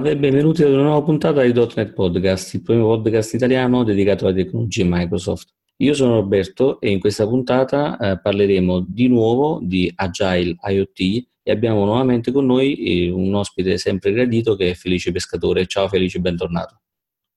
Salve e benvenuti ad una nuova puntata di .NET Podcast, il primo podcast italiano dedicato alla tecnologia Microsoft. Io sono Roberto e in questa puntata eh, parleremo di nuovo di Agile IoT e abbiamo nuovamente con noi eh, un ospite sempre gradito che è Felice Pescatore. Ciao Felice, bentornato.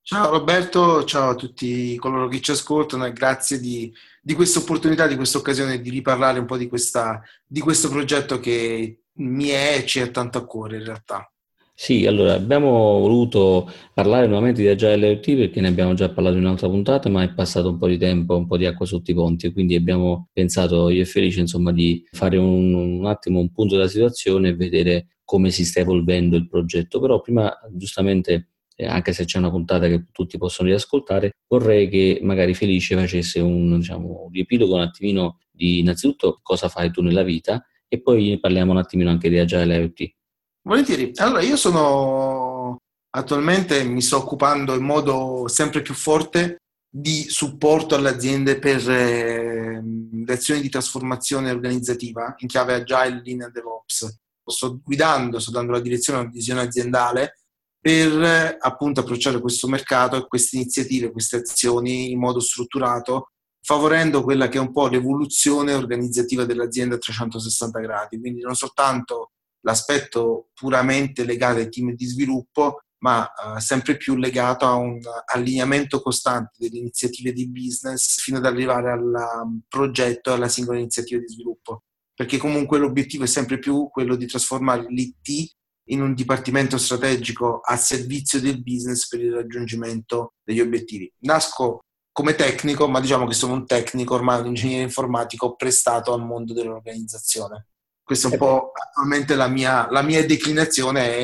Ciao Roberto, ciao a tutti coloro che ci ascoltano e grazie di, di questa opportunità, di questa occasione di riparlare un po' di, questa, di questo progetto che mi è e ci è tanto a cuore in realtà. Sì, allora abbiamo voluto parlare nuovamente di Agile IoT perché ne abbiamo già parlato in un'altra puntata, ma è passato un po' di tempo, un po' di acqua sotto i ponti, quindi abbiamo pensato io e Felice insomma di fare un, un attimo un punto della situazione e vedere come si sta evolvendo il progetto. Però prima giustamente eh, anche se c'è una puntata che tutti possono riascoltare, vorrei che magari Felice facesse un, diciamo, un riepilogo un attimino di innanzitutto cosa fai tu nella vita e poi parliamo un attimino anche di Agile IoT. Volentieri. Allora, io sono attualmente mi sto occupando in modo sempre più forte di supporto alle aziende per eh, le azioni di trasformazione organizzativa in chiave agile, lean DevOps. Sto guidando, sto dando la direzione a una visione aziendale per appunto approcciare questo mercato e queste iniziative, queste azioni in modo strutturato, favorendo quella che è un po' l'evoluzione organizzativa dell'azienda a 360 gradi. Quindi non soltanto l'aspetto puramente legato ai team di sviluppo, ma uh, sempre più legato a un allineamento costante delle iniziative di business fino ad arrivare al um, progetto e alla singola iniziativa di sviluppo. Perché comunque l'obiettivo è sempre più quello di trasformare l'IT in un dipartimento strategico a servizio del business per il raggiungimento degli obiettivi. Nasco come tecnico, ma diciamo che sono un tecnico, ormai un ingegnere informatico prestato al mondo dell'organizzazione. Questa è un po' attualmente la mia, la mia declinazione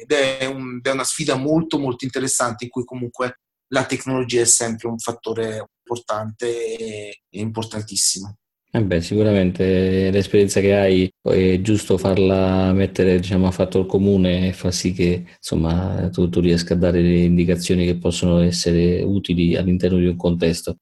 ed è, un, è una sfida molto molto interessante in cui comunque la tecnologia è sempre un fattore importante e importantissimo. Eh beh, sicuramente l'esperienza che hai è giusto farla mettere diciamo, a fatto comune e far sì che insomma, tu, tu riesca a dare le indicazioni che possono essere utili all'interno di un contesto.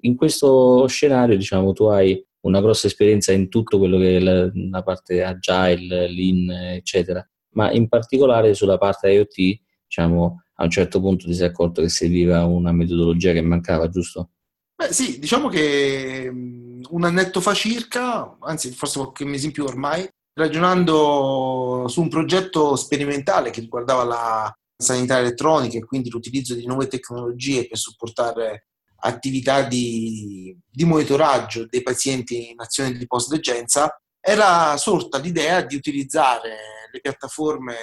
In questo scenario, diciamo, tu hai una grossa esperienza in tutto quello che è la, la parte agile, lean, eccetera, ma in particolare sulla parte IoT, diciamo, a un certo punto ti sei accorto che serviva una metodologia che mancava, giusto? Beh, sì, diciamo che un annetto fa circa, anzi forse qualche mese in più ormai, ragionando su un progetto sperimentale che riguardava la sanità elettronica e quindi l'utilizzo di nuove tecnologie per supportare attività di, di monitoraggio dei pazienti in azione di post-degenza, era sorta l'idea di utilizzare le piattaforme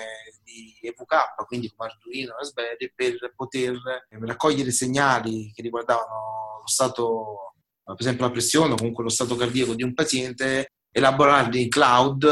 di EVK, quindi come Arduino e Raspberry, per poter raccogliere segnali che riguardavano lo stato, per esempio la pressione o comunque lo stato cardiaco di un paziente, elaborarli in cloud,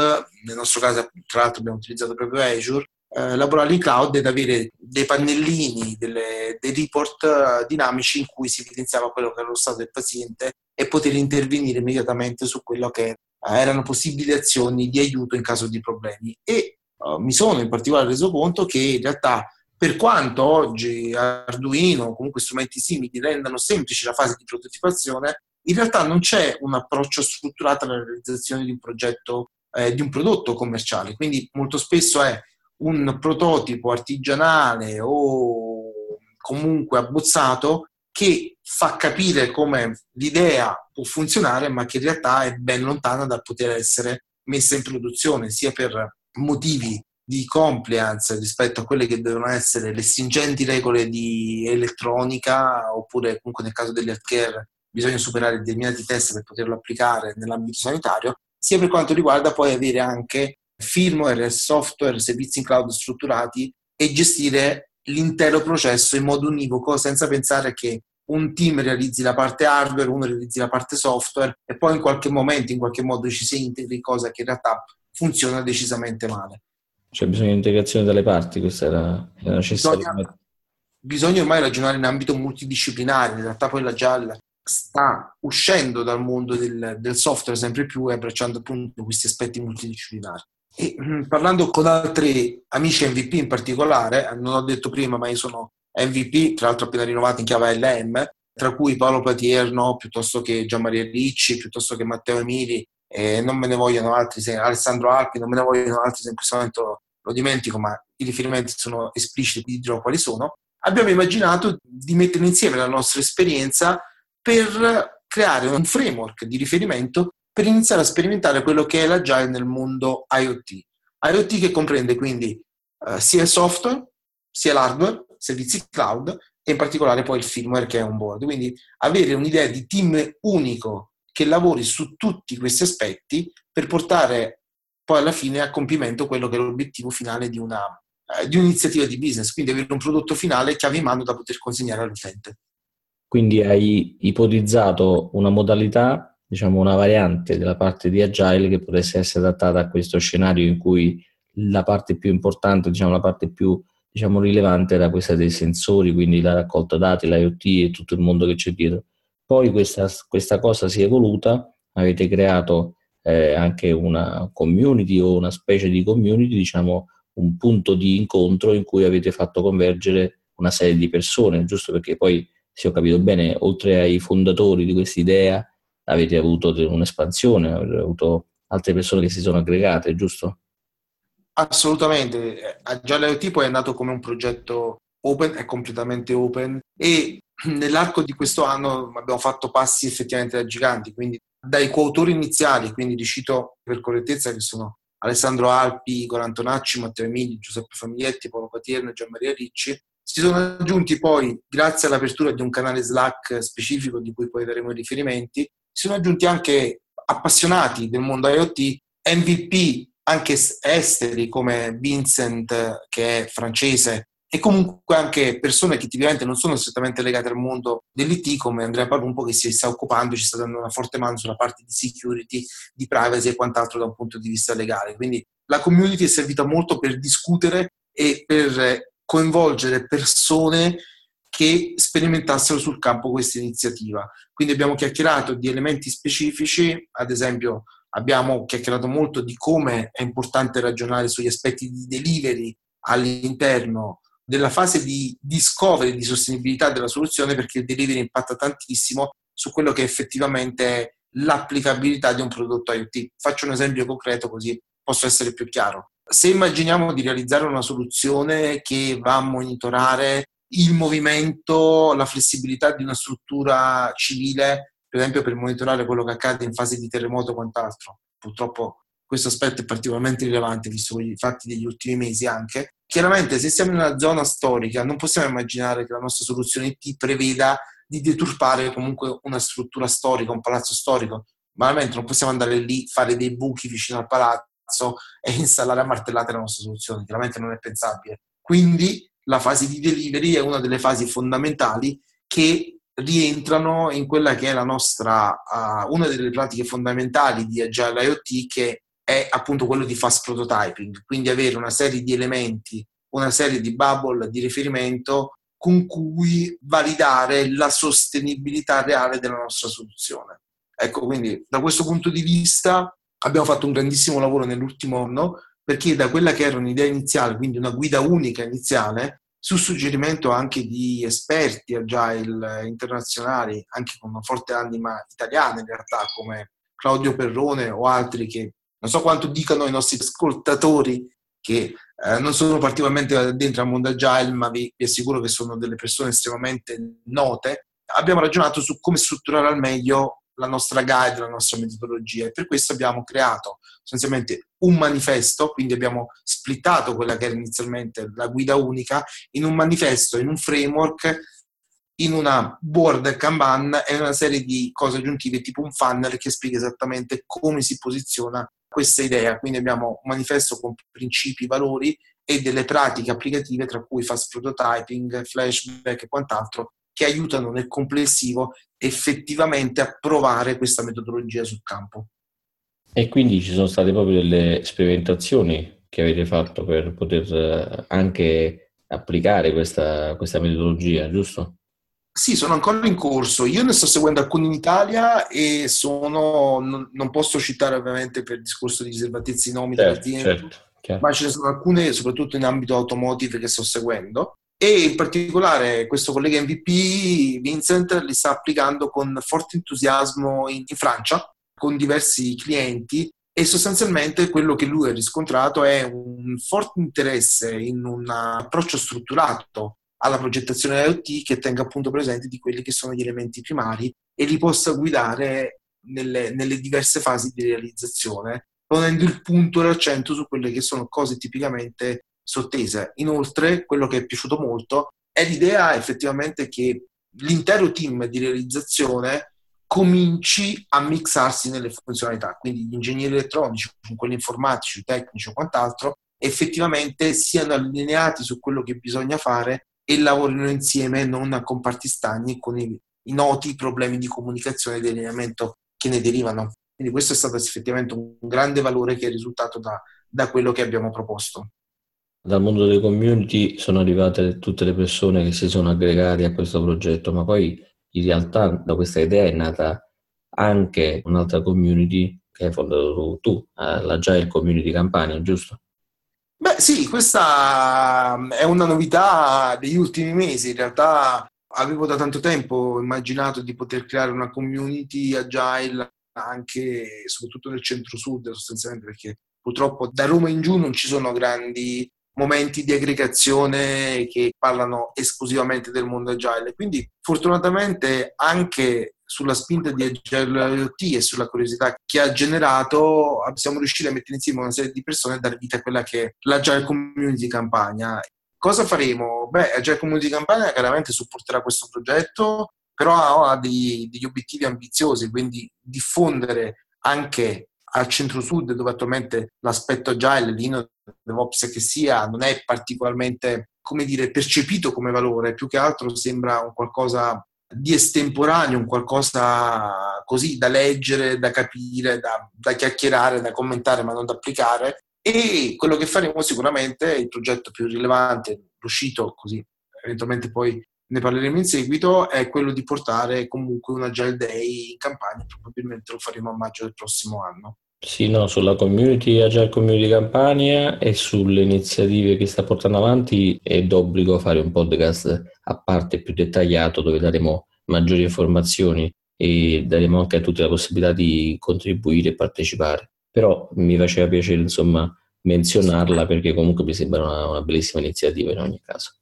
nel nostro caso tra l'altro abbiamo utilizzato proprio Azure, eh, lavorare in cloud ed avere dei pannellini, delle, dei report eh, dinamici in cui si evidenziava quello che era lo stato del paziente e poter intervenire immediatamente su quello che eh, erano possibili azioni di aiuto in caso di problemi. E uh, mi sono in particolare reso conto che in realtà per quanto oggi Arduino o comunque strumenti simili rendano semplice la fase di prototipazione, in realtà non c'è un approccio strutturato alla realizzazione di un progetto, eh, di un prodotto commerciale. Quindi molto spesso è un prototipo artigianale o comunque abbozzato che fa capire come l'idea può funzionare, ma che in realtà è ben lontana dal poter essere messa in produzione, sia per motivi di compliance rispetto a quelle che devono essere le stringenti regole di elettronica, oppure comunque nel caso dell'healthcare bisogna superare determinati test per poterlo applicare nell'ambito sanitario, sia per quanto riguarda poi avere anche firmware, software, servizi in cloud strutturati e gestire l'intero processo in modo univoco senza pensare che un team realizzi la parte hardware, uno realizzi la parte software e poi in qualche momento, in qualche modo ci si integri, cosa che in realtà funziona decisamente male. C'è bisogno di integrazione dalle parti, questa era, era necessaria. Bisogna, bisogna ormai ragionare in ambito multidisciplinare, in realtà poi la GAL sta uscendo dal mondo del, del software sempre più e abbracciando appunto questi aspetti multidisciplinari. E, mm, parlando con altri amici MVP in particolare, eh, non ho detto prima, ma io sono MVP, tra l'altro appena rinnovato in chiave LM, tra cui Paolo Patierno, piuttosto che Gianmaria Ricci, piuttosto che Matteo Emili, e non me ne vogliono altri, se, Alessandro Alpi, non me ne vogliono altri se in questo momento lo dimentico, ma i riferimenti sono espliciti, quindi dirò quali sono, abbiamo immaginato di mettere insieme la nostra esperienza per creare un framework di riferimento per iniziare a sperimentare quello che è l'agile nel mondo IoT. IoT che comprende quindi uh, sia il software, sia l'hardware, servizi cloud e in particolare poi il firmware che è on board. Quindi avere un'idea di team unico che lavori su tutti questi aspetti per portare poi alla fine a compimento quello che è l'obiettivo finale di, una, eh, di un'iniziativa di business, quindi avere un prodotto finale chiave in mano da poter consegnare all'utente. Quindi hai ipotizzato una modalità, diciamo una variante della parte di Agile che potesse essere adattata a questo scenario in cui la parte più importante, diciamo la parte più diciamo, rilevante era questa dei sensori, quindi la raccolta dati, l'IoT e tutto il mondo che c'è dietro. Poi questa, questa cosa si è evoluta, avete creato eh, anche una community o una specie di community, diciamo un punto di incontro in cui avete fatto convergere una serie di persone, giusto perché poi, se ho capito bene, oltre ai fondatori di questa idea, avete avuto un'espansione, avete avuto altre persone che si sono aggregate, giusto? Assolutamente. Agile IoT poi è nato come un progetto open, è completamente open e nell'arco di questo anno abbiamo fatto passi effettivamente da giganti, quindi dai coautori iniziali, quindi li cito per correttezza che sono Alessandro Alpi, Igor Antonacci, Matteo Emili, Giuseppe Famiglietti, Paolo Patierno e Gian Maria Ricci. Si sono aggiunti poi, grazie all'apertura di un canale Slack specifico di cui poi daremo i riferimenti, si sono aggiunti anche appassionati del mondo IoT, MVP anche esteri come Vincent che è francese e comunque anche persone che tipicamente non sono strettamente legate al mondo dell'IT come Andrea Palumpo che si sta occupando, ci sta dando una forte mano sulla parte di security, di privacy e quant'altro da un punto di vista legale. Quindi la community è servita molto per discutere e per coinvolgere persone che sperimentassero sul campo questa iniziativa. Quindi abbiamo chiacchierato di elementi specifici, ad esempio abbiamo chiacchierato molto di come è importante ragionare sugli aspetti di delivery all'interno della fase di discovery di sostenibilità della soluzione perché il delivery impatta tantissimo su quello che effettivamente è l'applicabilità di un prodotto IoT. Faccio un esempio concreto così posso essere più chiaro. Se immaginiamo di realizzare una soluzione che va a monitorare il movimento, la flessibilità di una struttura civile, per esempio per monitorare quello che accade in fase di terremoto o quant'altro, purtroppo questo aspetto è particolarmente rilevante visto i fatti degli ultimi mesi anche. Chiaramente se siamo in una zona storica non possiamo immaginare che la nostra soluzione IT preveda di deturpare comunque una struttura storica, un palazzo storico. Banalmente non possiamo andare lì, fare dei buchi vicino al palazzo e installare a martellate la nostra soluzione, chiaramente non è pensabile. Quindi la fase di delivery è una delle fasi fondamentali che rientrano in quella che è la nostra, uh, una delle pratiche fondamentali di Agile IoT che è appunto quello di fast prototyping, quindi avere una serie di elementi, una serie di bubble di riferimento con cui validare la sostenibilità reale della nostra soluzione. Ecco, quindi da questo punto di vista abbiamo fatto un grandissimo lavoro nell'ultimo anno perché da quella che era un'idea iniziale, quindi una guida unica iniziale, su suggerimento anche di esperti agile internazionali, anche con una forte anima italiana in realtà, come Claudio Perrone o altri che non so quanto dicano i nostri ascoltatori che eh, non sono particolarmente dentro al mondo agile, ma vi, vi, assicuro che sono delle persone estremamente note. Abbiamo ragionato su come strutturare al meglio la nostra guide, la nostra metodologia e per questo abbiamo creato sostanzialmente un manifesto, quindi abbiamo splittato quella che era inizialmente la guida unica in un manifesto, in un framework in una board Kanban e una serie di cose aggiuntive tipo un funnel che spiega esattamente come si posiziona questa idea. Quindi abbiamo un manifesto con principi, valori e delle pratiche applicative tra cui fast prototyping, flashback e quant'altro che aiutano nel complessivo effettivamente a provare questa metodologia sul campo. E quindi ci sono state proprio delle sperimentazioni che avete fatto per poter eh, anche applicare questa, questa metodologia, giusto? Sì, sono ancora in corso. Io ne sto seguendo alcuni in Italia e sono, non, non posso citare ovviamente per discorso di riservatezza i nomi certo, dell'azienda, certo, ma ce ne sono alcune, soprattutto in ambito automotive, che sto seguendo. E in particolare questo collega MVP, Vincent, li sta applicando con forte entusiasmo in, in Francia, con diversi clienti e sostanzialmente quello che lui ha riscontrato è un forte interesse in un approccio strutturato alla progettazione IoT che tenga appunto presente di quelli che sono gli elementi primari e li possa guidare nelle, nelle diverse fasi di realizzazione, ponendo il punto e l'accento su quelle che sono cose tipicamente sottese. Inoltre, quello che è piaciuto molto è l'idea effettivamente che l'intero team di realizzazione cominci a mixarsi nelle funzionalità, quindi gli ingegneri elettronici quelli informatici, tecnici o quant'altro, effettivamente siano allineati su quello che bisogna fare e lavorino insieme non a comparti stagni con i, i noti problemi di comunicazione e di allineamento che ne derivano. Quindi questo è stato effettivamente un grande valore che è risultato da, da quello che abbiamo proposto. Dal mondo delle community sono arrivate tutte le persone che si sono aggregate a questo progetto, ma poi in realtà da questa idea è nata anche un'altra community che hai fondato tu, eh, l'Agile Community Campania, giusto? Beh sì, questa è una novità degli ultimi mesi, in realtà avevo da tanto tempo immaginato di poter creare una community agile anche soprattutto nel centro-sud sostanzialmente perché purtroppo da Roma in giù non ci sono grandi momenti di aggregazione che parlano esclusivamente del mondo agile. Quindi fortunatamente anche sulla spinta di Agile IoT e sulla curiosità che ha generato siamo riusciti a mettere insieme una serie di persone e dare vita a quella che è l'Agile Community Campagna. Cosa faremo? Beh, Agile Community Campagna chiaramente supporterà questo progetto, però ha degli, degli obiettivi ambiziosi, quindi diffondere anche al centro-sud, dove attualmente l'aspetto agile, l'ino DevOps che sia, non è particolarmente, come dire, percepito come valore, più che altro sembra un qualcosa di estemporaneo, un qualcosa così da leggere, da capire, da, da chiacchierare, da commentare, ma non da applicare. E quello che faremo sicuramente, il progetto più rilevante, uscito così, eventualmente poi ne parleremo in seguito, è quello di portare comunque un Agile Day in campagna, probabilmente lo faremo a maggio del prossimo anno. Sì, no, sulla community Agile Community Campania e sulle iniziative che sta portando avanti è d'obbligo fare un podcast a parte più dettagliato dove daremo maggiori informazioni e daremo anche a tutti la possibilità di contribuire e partecipare. Però mi faceva piacere insomma menzionarla perché comunque mi sembra una, una bellissima iniziativa in ogni caso.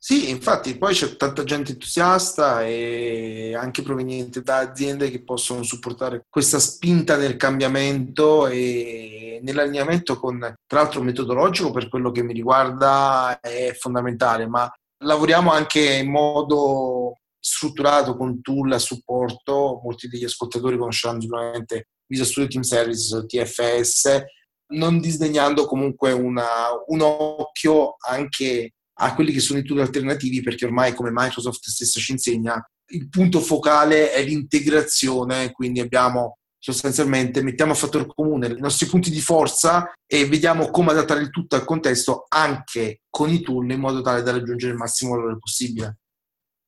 Sì, infatti poi c'è tanta gente entusiasta e anche proveniente da aziende che possono supportare questa spinta nel cambiamento e nell'allineamento con, tra l'altro, metodologico per quello che mi riguarda è fondamentale, ma lavoriamo anche in modo strutturato con tool a supporto, molti degli ascoltatori conosceranno sicuramente Visa Studio Team Services TFS, non disdegnando comunque una, un occhio anche a quelli che sono i tool alternativi perché ormai come Microsoft stessa ci insegna il punto focale è l'integrazione quindi abbiamo sostanzialmente mettiamo a fattore comune i nostri punti di forza e vediamo come adattare il tutto al contesto anche con i tool in modo tale da raggiungere il massimo valore possibile.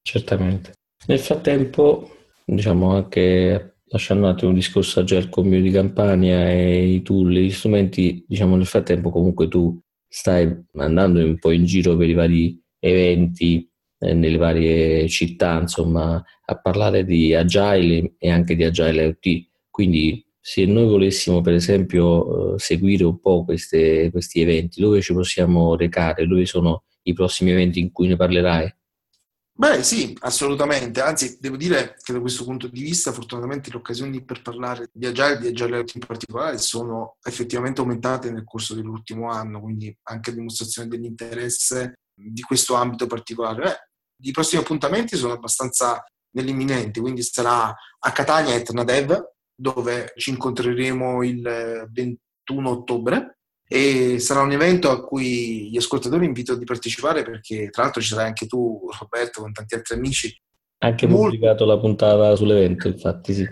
Certamente. Nel frattempo diciamo anche lasciando un attimo un discorso agile community campagna e i tool, gli strumenti, diciamo nel frattempo comunque tu stai andando un po' in giro per i vari eventi eh, nelle varie città, insomma, a parlare di agile e anche di agile IoT. Quindi se noi volessimo per esempio eh, seguire un po' queste, questi eventi, dove ci possiamo recare, dove sono i prossimi eventi in cui ne parlerai? Beh, sì, assolutamente. Anzi, devo dire che da questo punto di vista, fortunatamente, le occasioni per parlare di Agile, di Agile in particolare, sono effettivamente aumentate nel corso dell'ultimo anno, quindi anche a dimostrazione dell'interesse di questo ambito particolare. Beh, I prossimi appuntamenti sono abbastanza nell'imminente, quindi sarà a Catania Etnadev, dove ci incontreremo il 21 ottobre e sarà un evento a cui gli ascoltatori invito di partecipare perché tra l'altro ci sarai anche tu Roberto con tanti altri amici. Anche molto... pubblicato la puntata sull'evento infatti sì.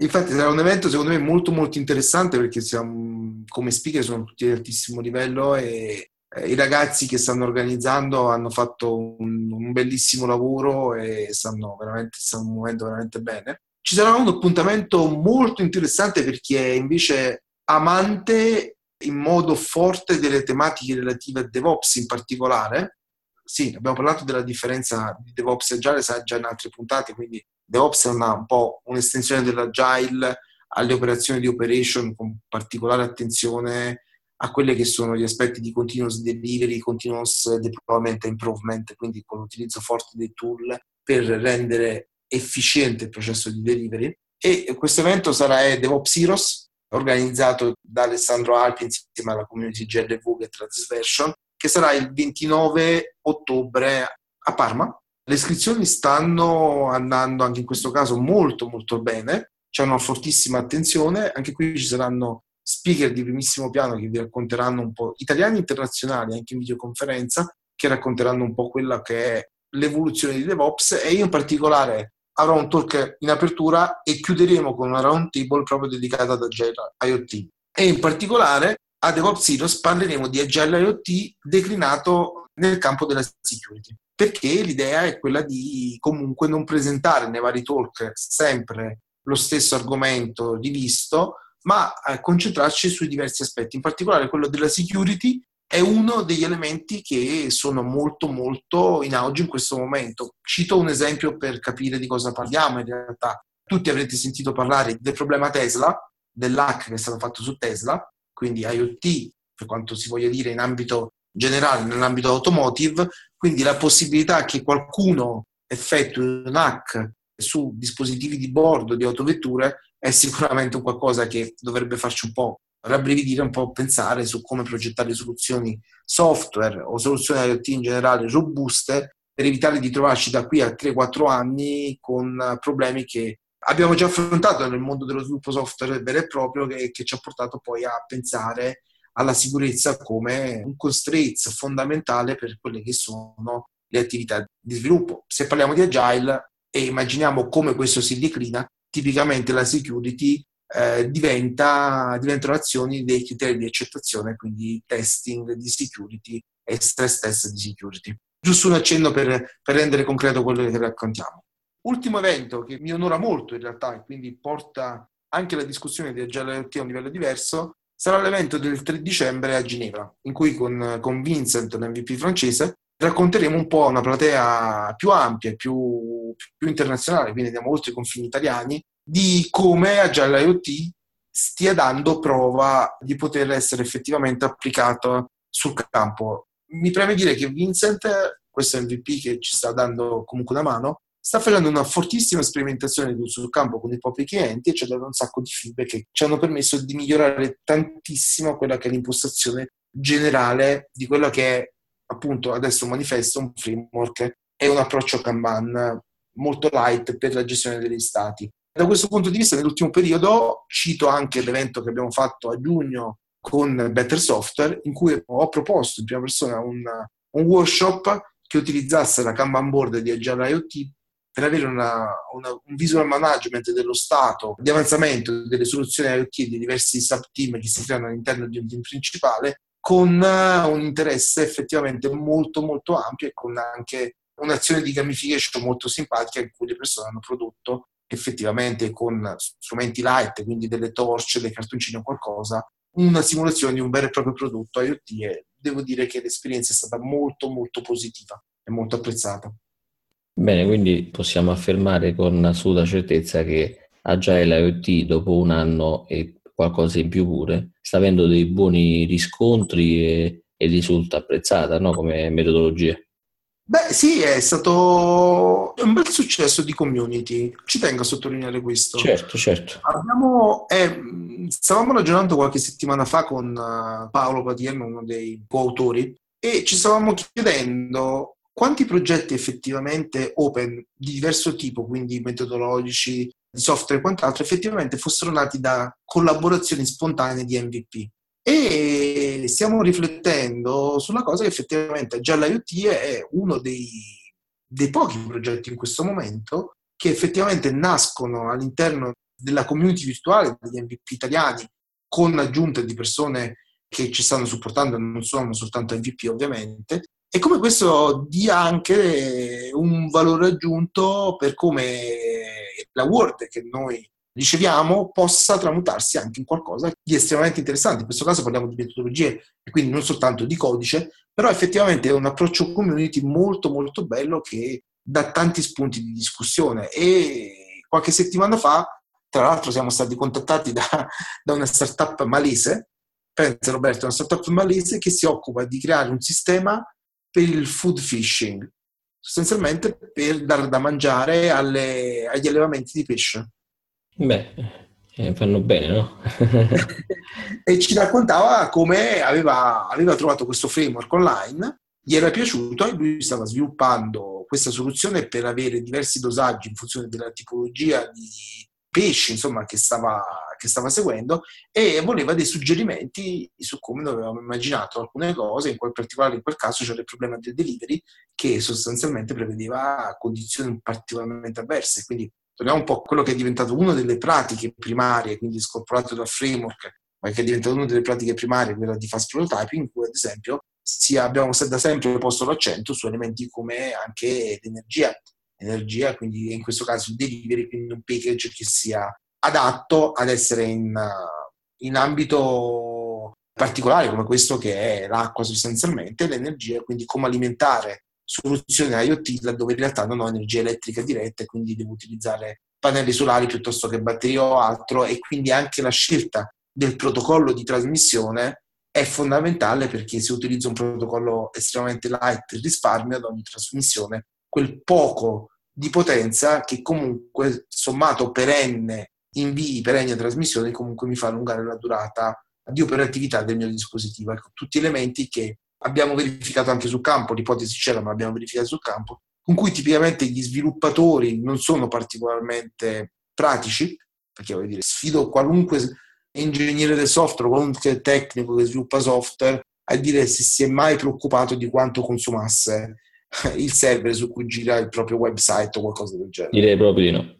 Infatti sarà un evento secondo me molto molto interessante perché siamo, come speaker sono tutti di altissimo livello e eh, i ragazzi che stanno organizzando hanno fatto un, un bellissimo lavoro e stanno veramente stanno muovendo veramente bene. Ci sarà un appuntamento molto interessante per chi è invece amante in modo forte delle tematiche relative a DevOps in particolare. Sì, abbiamo parlato della differenza di DevOps e Agile già in altre puntate, quindi DevOps è una, un po' un'estensione dell'Agile, alle operazioni di operation con particolare attenzione a quelli che sono gli aspetti di continuous delivery, continuous deployment and improvement, quindi con l'utilizzo forte dei tool per rendere efficiente il processo di delivery. E questo evento sarà DevOps Heroes, organizzato da Alessandro Alpi insieme alla community GLV che Transversion, che sarà il 29 ottobre a Parma. Le iscrizioni stanno andando anche in questo caso molto molto bene, c'è una fortissima attenzione, anche qui ci saranno speaker di primissimo piano che vi racconteranno un po', italiani e internazionali, anche in videoconferenza, che racconteranno un po' quella che è l'evoluzione di DevOps e io in particolare avrò un talk in apertura e chiuderemo con una round table proprio dedicata ad Agile IoT. E in particolare a DevOps Heroes parleremo di Agile IoT declinato nel campo della security, perché l'idea è quella di comunque non presentare nei vari talk sempre lo stesso argomento rivisto, ma eh, concentrarci sui diversi aspetti, in particolare quello della security è uno degli elementi che sono molto molto in auge in questo momento. Cito un esempio per capire di cosa parliamo in realtà. Tutti avrete sentito parlare del problema Tesla, dell'hack che è stato fatto su Tesla, quindi IoT, per quanto si voglia dire in ambito generale, nell'ambito automotive, quindi la possibilità che qualcuno effettui un hack su dispositivi di bordo di autovetture è sicuramente qualcosa che dovrebbe farci un po' rabbrividire, un po' pensare su come progettare soluzioni software o soluzioni IoT in generale robuste per evitare di trovarci da qui a 3-4 anni con problemi che abbiamo già affrontato nel mondo dello sviluppo software vero e proprio che, che ci ha portato poi a pensare alla sicurezza come un constraint fondamentale per quelle che sono le attività di sviluppo. Se parliamo di agile e immaginiamo come questo si declina, tipicamente la security eh, diventa, diventano azioni dei criteri di accettazione, quindi testing di security e stress test di security. Giusto un accenno per, per rendere concreto quello che raccontiamo. Ultimo evento che mi onora molto in realtà e quindi porta anche la discussione di Agile a un livello diverso, sarà l'evento del 3 dicembre a Ginevra, in cui con, con Vincent, l'MVP francese, racconteremo un po' una platea più ampia più, più, internazionale, quindi andiamo oltre i confini italiani, di come Agile IoT stia dando prova di poter essere effettivamente applicato sul campo. Mi preme dire che Vincent, questo MVP che ci sta dando comunque una mano, sta facendo una fortissima sperimentazione sul campo con i propri clienti e ci ha dato un sacco di feedback che ci hanno permesso di migliorare tantissimo quella che è l'impostazione generale di quello che è appunto adesso un manifesto, un framework e un approccio Kanban molto light per la gestione degli stati. Da questo punto di vista, nell'ultimo periodo, cito anche l'evento che abbiamo fatto a giugno con Better Software, in cui ho proposto in prima persona un, un workshop che utilizzasse la Kanban board di Agile IoT per avere una, una, un visual management dello stato di avanzamento delle soluzioni IoT di diversi sub-team che si creano all'interno di un team principale con un interesse effettivamente molto molto ampio e con anche un'azione di gamification molto simpatica in cui le persone hanno prodotto effettivamente con strumenti light, quindi delle torce, dei cartoncini o qualcosa, una simulazione di un vero e proprio prodotto IoT e devo dire che l'esperienza è stata molto molto positiva e molto apprezzata. Bene, quindi possiamo affermare con assoluta certezza che Agile IoT dopo un anno e qualcosa in più pure sta avendo dei buoni riscontri e, e risulta apprezzata no? come metodologia. Beh, sì, è stato un bel successo di community. Ci tengo a sottolineare questo. Certo, certo. Abbiamo, eh, stavamo ragionando qualche settimana fa con uh, Paolo Patierno, uno dei coautori, e ci stavamo chiedendo quanti progetti effettivamente open di diverso tipo, quindi metodologici, di software e quant'altro, effettivamente fossero nati da collaborazioni spontanee di MVP e stiamo riflettendo sulla cosa che effettivamente già l'IoT è uno dei, dei pochi progetti in questo momento che effettivamente nascono all'interno della community virtuale degli MVP italiani con l'aggiunta di persone che ci stanno supportando, non sono soltanto MVP ovviamente, e come questo dia anche un valore aggiunto per come la Word che noi riceviamo possa tramutarsi anche in qualcosa di estremamente interessante. In questo caso parliamo di metodologie e quindi non soltanto di codice, però effettivamente è un approccio community molto molto bello che dà tanti spunti di discussione e qualche settimana fa Tra l'altro siamo stati contattati da, da una startup malese, pensa Roberto, una startup malese che si occupa di creare un sistema per il food fishing, sostanzialmente per dare da mangiare alle, agli allevamenti di pesce. Beh, eh, fanno bene, no? e ci raccontava come aveva, aveva trovato questo framework online, gli era piaciuto e lui stava sviluppando questa soluzione per avere diversi dosaggi in funzione della tipologia di pesci insomma, che, stava, che stava seguendo e voleva dei suggerimenti su come avevamo immaginato alcune cose, in quel particolare in quel caso c'era il problema del delivery che sostanzialmente prevedeva condizioni particolarmente avverse, quindi torniamo un po' quello che è diventato una delle pratiche primarie, quindi scorporato dal framework, ma che è diventato una delle pratiche primarie, quella di fast prototyping, in cui ad esempio abbiamo da sempre posto l'accento su elementi come anche l'energia, energia, quindi in questo caso il delivery, quindi un package che sia adatto ad essere in, in ambito particolare come questo che è l'acqua sostanzialmente, l'energia, quindi come alimentare soluzioni IoT laddove in realtà non ho energia elettrica diretta e quindi devo utilizzare pannelli solari piuttosto che batterie o altro e quindi anche la scelta del protocollo di trasmissione è fondamentale perché se utilizzo un protocollo estremamente light risparmio ad ogni trasmissione quel poco di potenza che comunque sommato perenne invii, perenne trasmissione comunque mi fa allungare la durata di operatività del mio dispositivo. Ecco, tutti elementi che abbiamo verificato anche sul campo, l'ipotesi c'era, ma abbiamo verificato sul campo, con cui tipicamente gli sviluppatori non sono particolarmente pratici, perché voglio dire, sfido qualunque ingegnere del software, qualunque tecnico che sviluppa software, a dire se si è mai preoccupato di quanto consumasse il server su cui gira il proprio website o qualcosa del genere. Direi proprio di no.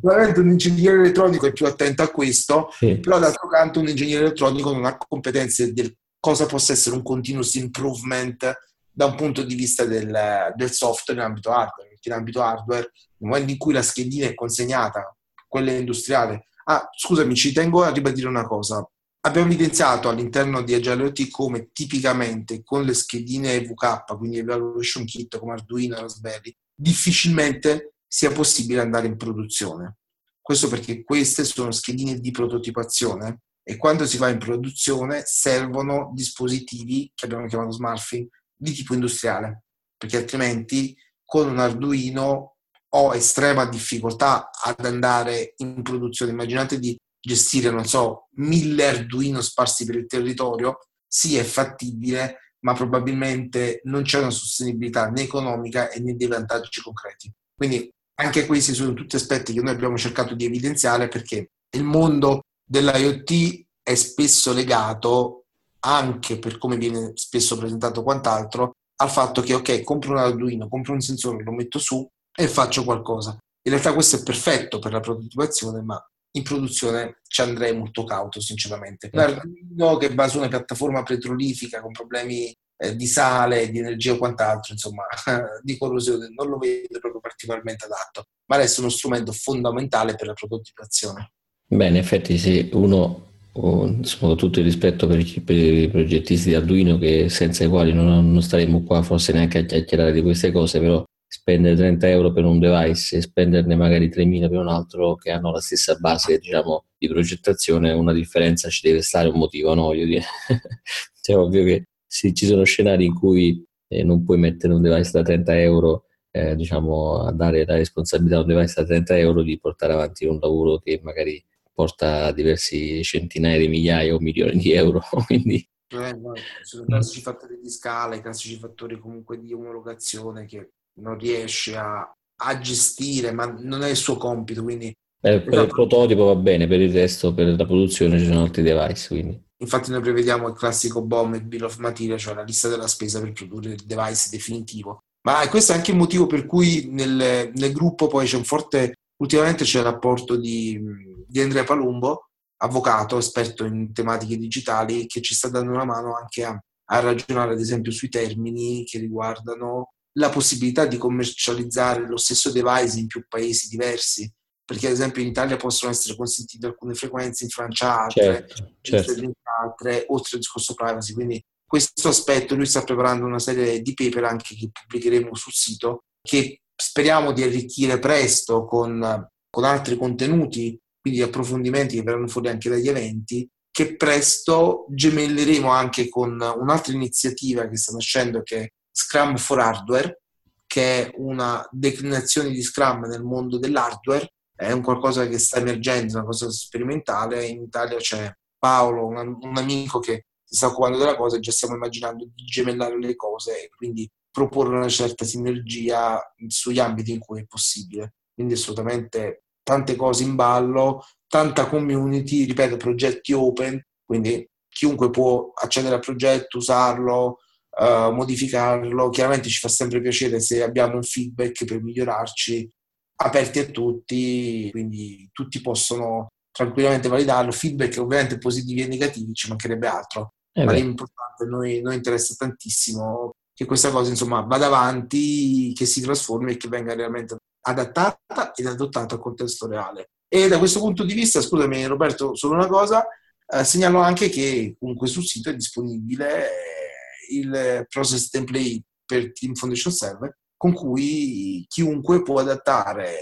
Probabilmente un ingegnere elettronico è più attento a questo, sì. però d'altro canto un ingegnere elettronico non ha competenze del cosa possa essere un continuous improvement da un punto di vista del, del software in ambito hardware, perché in ambito hardware, nel momento in cui la schedina è consegnata, quella industriale, ah, scusami, ci tengo a ribadire una cosa, abbiamo evidenziato all'interno di Agile IoT come tipicamente con le schedine VK, quindi Evaluation Kit come Arduino e Raspberry, difficilmente sia possibile andare in produzione. Questo perché queste sono schedine di prototipazione e quando si va in produzione servono dispositivi che abbiamo chiamato smartphone di tipo industriale, perché altrimenti con un Arduino ho estrema difficoltà ad andare in produzione. Immaginate di gestire, non so, mille Arduino sparsi per il territorio, sì è fattibile, ma probabilmente non c'è una sostenibilità né economica né dei vantaggi concreti. Quindi anche questi sono tutti aspetti che noi abbiamo cercato di evidenziare perché il mondo dell'IoT è spesso legato anche per come viene spesso presentato quant'altro al fatto che ok, compro un Arduino, compro un sensore, lo metto su e faccio qualcosa. In realtà questo è perfetto per la prototipazione, ma in produzione ci andrei molto cauto, sinceramente. Un Arduino che va su una piattaforma petrolifica con problemi eh, di sale, di energia o quant'altro, insomma, di corrosione, non lo vedo proprio particolarmente adatto, ma resta uno strumento fondamentale per la prototipazione. Beh, in effetti se uno, con tutto il rispetto per per i, progettisti di Arduino, che senza i quali non, non staremmo qua forse neanche a chiacchierare di queste cose, però spendere 30 euro per un device e spenderne magari 3.000 per un altro che hanno la stessa base diciamo, di progettazione, una differenza ci deve stare un motivo, no? Io dire. cioè, ovvio che sì, ci sono scenari in cui eh, non puoi mettere un device da 30 euro eh, diciamo, a dare la responsabilità a un device da 30 euro di portare avanti un lavoro che magari porta diversi centinaia di migliaia o milioni di euro. Quindi... Eh, no, sono i classici fattori di scala, i classici fattori comunque di omologazione che non riesce a, a gestire, ma non è il suo compito. Quindi, eh, per esatto. il prototipo va bene, per il resto, per la produzione ci sono altri device. Quindi. Infatti noi prevediamo il classico BOM e Bill of Material, cioè la lista della spesa per produrre il device definitivo. Ma questo è anche il motivo per cui nel, nel gruppo poi c'è un forte Ultimamente c'è il rapporto di, di Andrea Palumbo, avvocato, esperto in tematiche digitali, che ci sta dando una mano anche a, a ragionare ad esempio sui termini che riguardano la possibilità di commercializzare lo stesso device in più paesi diversi, perché ad esempio in Italia possono essere consentite alcune frequenze, in Francia altre, certo, certo. in altre, oltre al discorso privacy. Quindi questo aspetto lui sta preparando una serie di paper anche che pubblicheremo sul sito che speriamo di arricchire presto con con altri contenuti, quindi approfondimenti che verranno fuori anche dagli eventi, che presto gemelleremo anche con un'altra iniziativa che sta nascendo che è Scrum for Hardware, che è una declinazione di Scrum nel mondo dell'hardware, è un qualcosa che sta emergendo, una cosa sperimentale. In Italia c'è Paolo, un, un amico che si sta occupando della cosa e già stiamo immaginando di gemellare le cose quindi proporre una certa sinergia sugli ambiti in cui è possibile. Quindi assolutamente tante cose in ballo, tanta community, ripeto, progetti open, quindi chiunque può accedere al progetto, usarlo, uh, modificarlo. Chiaramente ci fa sempre piacere se abbiamo un feedback per migliorarci, aperti a tutti, quindi tutti possono tranquillamente validarlo. Feedback ovviamente positivi e negativi, ci mancherebbe altro. Eh ma l'importante, noi, noi interessa tantissimo che questa cosa insomma vada avanti, che si trasformi e che venga realmente adattata ed adottata al contesto reale. E da questo punto di vista, scusami Roberto, solo una cosa, eh, segnalo anche che comunque sul sito è disponibile eh, il process template per Team Foundation Server con cui chiunque può adattare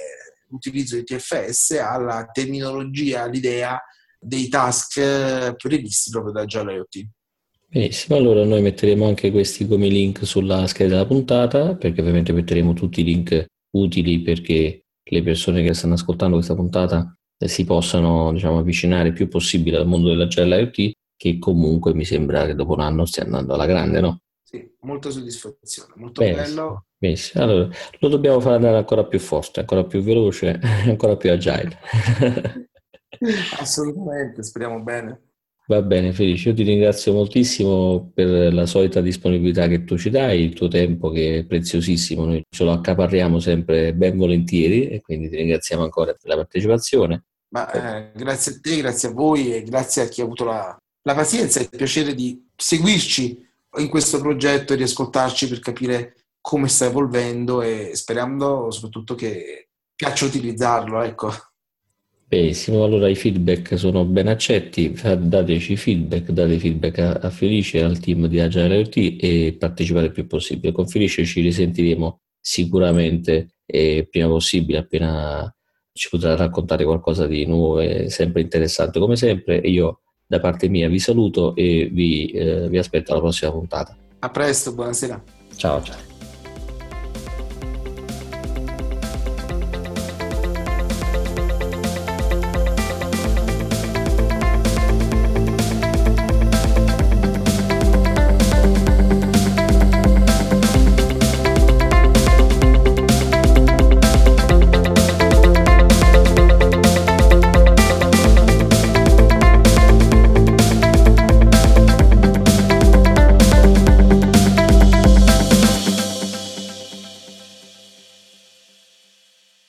l'utilizzo di TFS alla terminologia, all'idea dei task eh, previsti proprio da Agile IoT. Benissimo, allora noi metteremo anche questi come link sulla scheda della puntata, perché ovviamente metteremo tutti i link utili perché le persone che stanno ascoltando questa puntata eh, si possano diciamo, avvicinare il più possibile al mondo dell'Agile IoT, che comunque mi sembra che dopo un anno stia andando alla grande, no? Sì, molta soddisfazione, molto benissimo, bello. Benissimo. Allora, lo dobbiamo far andare ancora più forte, ancora più veloce, ancora più agile. Assolutamente, speriamo bene. Va bene Felice, io ti ringrazio moltissimo per la solita disponibilità che tu ci dai, il tuo tempo che è preziosissimo, noi ce lo accaparriamo sempre ben volentieri e quindi ti ringraziamo ancora per la partecipazione. Ma, eh, grazie a te, grazie a voi e grazie a chi ha avuto la, la pazienza e il piacere di seguirci in questo progetto e di ascoltarci per capire come sta evolvendo e sperando soprattutto che piaccia utilizzarlo. Ecco. Benissimo, allora i feedback sono ben accetti, dateci feedback, date feedback a, a Felice e al team di Agile IoT e partecipate il più possibile. Con Felice ci risentiremo sicuramente e prima possibile, appena ci potrà raccontare qualcosa di nuovo e sempre interessante come sempre. E io da parte mia vi saluto e vi, eh, vi aspetto alla prossima puntata. A presto, buonasera. Ciao ciao.